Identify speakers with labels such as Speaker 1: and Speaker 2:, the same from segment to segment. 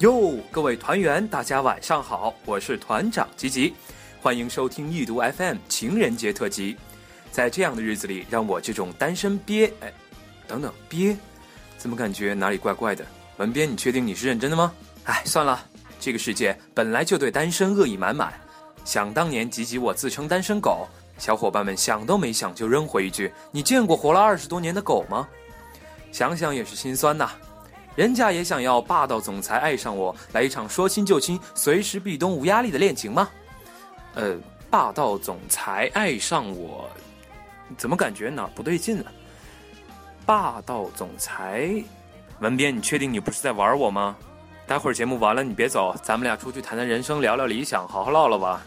Speaker 1: 哟，各位团员，大家晚上好，我是团长吉吉，欢迎收听易读 FM 情人节特辑。在这样的日子里，让我这种单身憋……哎，等等，憋，怎么感觉哪里怪怪的？文编，你确定你是认真的吗？哎，算了，这个世界本来就对单身恶意满满。想当年，吉吉我自称单身狗，小伙伴们想都没想就扔回一句：“你见过活了二十多年的狗吗？”想想也是心酸呐。人家也想要霸道总裁爱上我，来一场说亲就亲、随时壁咚无压力的恋情吗？呃，霸道总裁爱上我，怎么感觉哪儿不对劲呢？霸道总裁，文编，你确定你不是在玩我吗？待会儿节目完了你别走，咱们俩出去谈谈人生，聊聊理想，好好唠唠吧。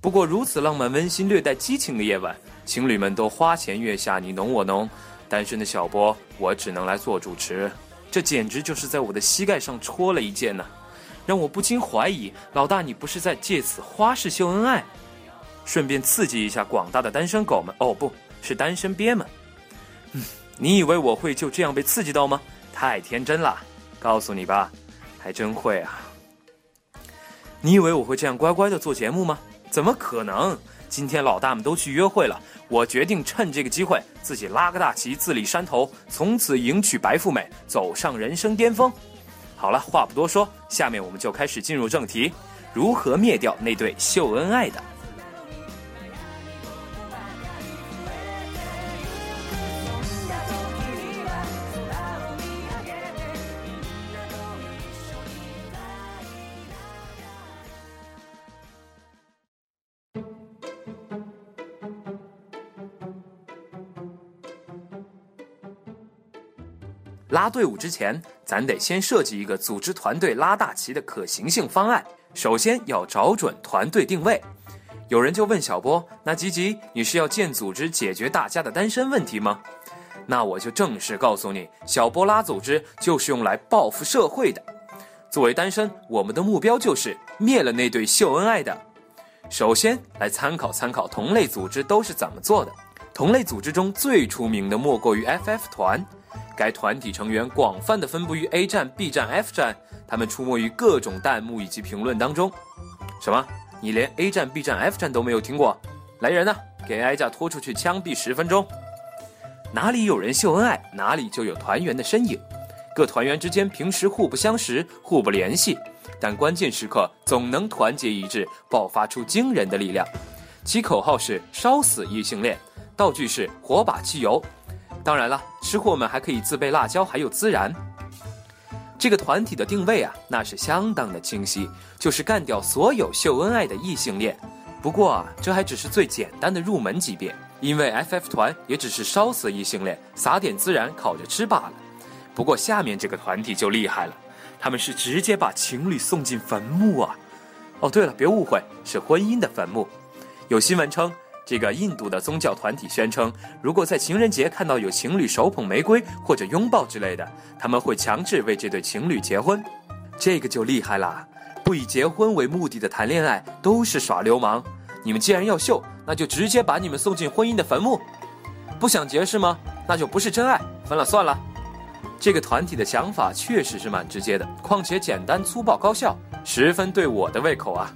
Speaker 1: 不过如此浪漫、温馨、略带激情的夜晚，情侣们都花前月下，你侬我侬，单身的小波，我只能来做主持。这简直就是在我的膝盖上戳了一剑呢，让我不禁怀疑，老大你不是在借此花式秀恩爱，顺便刺激一下广大的单身狗们？哦，不是单身鳖们。嗯，你以为我会就这样被刺激到吗？太天真了，告诉你吧，还真会啊。你以为我会这样乖乖的做节目吗？怎么可能？今天老大们都去约会了，我决定趁这个机会自己拉个大旗，自立山头，从此迎娶白富美，走上人生巅峰。好了，话不多说，下面我们就开始进入正题：如何灭掉那对秀恩爱的？拉队伍之前，咱得先设计一个组织团队拉大旗的可行性方案。首先要找准团队定位。有人就问小波：“那吉吉，你是要建组织解决大家的单身问题吗？”那我就正式告诉你，小波拉组织就是用来报复社会的。作为单身，我们的目标就是灭了那对秀恩爱的。首先来参考参考同类组织都是怎么做的。同类组织中最出名的莫过于 FF 团。该团体成员广泛的分布于 A 站、B 站、F 站，他们出没于各种弹幕以及评论当中。什么？你连 A 站、B 站、F 站都没有听过？来人呐，给哀家拖出去枪毙十分钟！哪里有人秀恩爱，哪里就有团员的身影。各团员之间平时互不相识、互不联系，但关键时刻总能团结一致，爆发出惊人的力量。其口号是“烧死异性恋”，道具是火把、汽油。当然了，吃货们还可以自备辣椒，还有孜然。这个团体的定位啊，那是相当的清晰，就是干掉所有秀恩爱的异性恋。不过啊，这还只是最简单的入门级别，因为 FF 团也只是烧死异性恋，撒点孜然烤着吃罢了。不过下面这个团体就厉害了，他们是直接把情侣送进坟墓啊！哦，对了，别误会，是婚姻的坟墓。有新闻称。这个印度的宗教团体宣称，如果在情人节看到有情侣手捧玫瑰或者拥抱之类的，他们会强制为这对情侣结婚。这个就厉害啦！不以结婚为目的的谈恋爱都是耍流氓。你们既然要秀，那就直接把你们送进婚姻的坟墓。不想结是吗？那就不是真爱，分了算了。这个团体的想法确实是蛮直接的，况且简单粗暴高效，十分对我的胃口啊。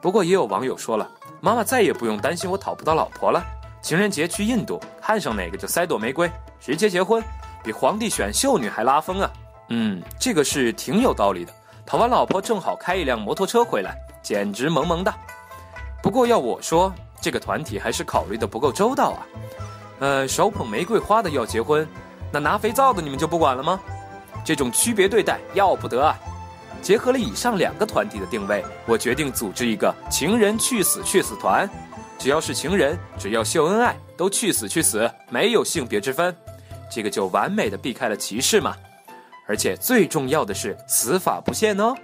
Speaker 1: 不过也有网友说了。妈妈再也不用担心我讨不到老婆了。情人节去印度，看上哪个就塞朵玫瑰，直接结婚，比皇帝选秀女还拉风啊！嗯，这个是挺有道理的。讨完老婆正好开一辆摩托车回来，简直萌萌的。不过要我说，这个团体还是考虑的不够周到啊。呃，手捧玫瑰花的要结婚，那拿肥皂的你们就不管了吗？这种区别对待要不得啊！结合了以上两个团体的定位，我决定组织一个“情人去死去死团”。只要是情人，只要秀恩爱，都去死去死，没有性别之分。这个就完美的避开了歧视嘛。而且最重要的是，死法不限哦。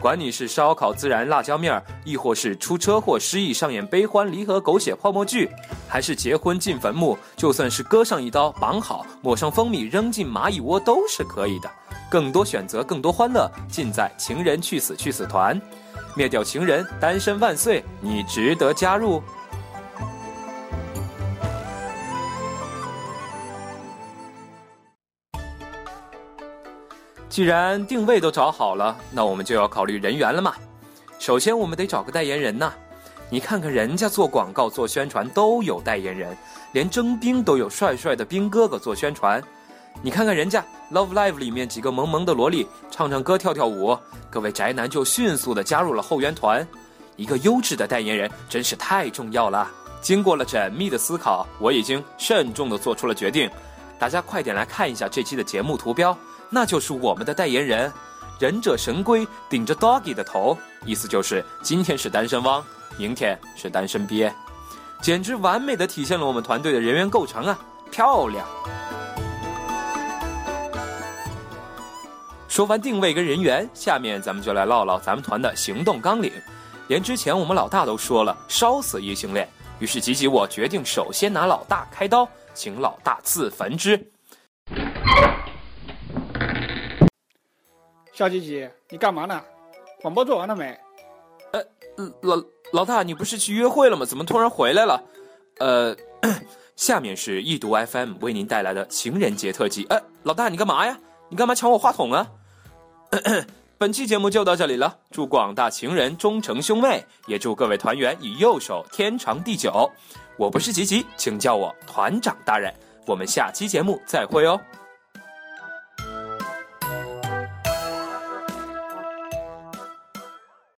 Speaker 1: 管你是烧烤、孜然、辣椒面儿，亦或是出车祸失忆上演悲欢离合狗血泡沫剧，还是结婚进坟墓，就算是割上一刀，绑好，抹上蜂蜜，扔进蚂蚁窝，都是可以的。更多选择，更多欢乐，尽在情人去死去死团，灭掉情人，单身万岁！你值得加入。既然定位都找好了，那我们就要考虑人员了嘛。首先，我们得找个代言人呐。你看看人家做广告、做宣传都有代言人，连征兵都有帅帅的兵哥哥做宣传。你看看人家《Love Live》里面几个萌萌的萝莉，唱唱歌、跳跳舞，各位宅男就迅速的加入了后援团。一个优质的代言人真是太重要了。经过了缜密的思考，我已经慎重的做出了决定。大家快点来看一下这期的节目图标，那就是我们的代言人——忍者神龟顶着 Doggy 的头，意思就是今天是单身汪。明天是单身鳖，简直完美的体现了我们团队的人员构成啊！漂亮。说完定位跟人员，下面咱们就来唠唠咱们团的行动纲领。连之前我们老大都说了，烧死异性恋。于是吉吉我决定首先拿老大开刀，请老大自焚之。
Speaker 2: 小吉吉，你干嘛呢？广播做完了没？
Speaker 1: 呃，老。老大，你不是去约会了吗？怎么突然回来了？呃，下面是易读 FM 为您带来的情人节特辑。哎，老大，你干嘛呀？你干嘛抢我话筒啊？本期节目就到这里了，祝广大情人终成兄妹，也祝各位团员以右手天长地久。我不是吉吉，请叫我团长大人。我们下期节目再会哦。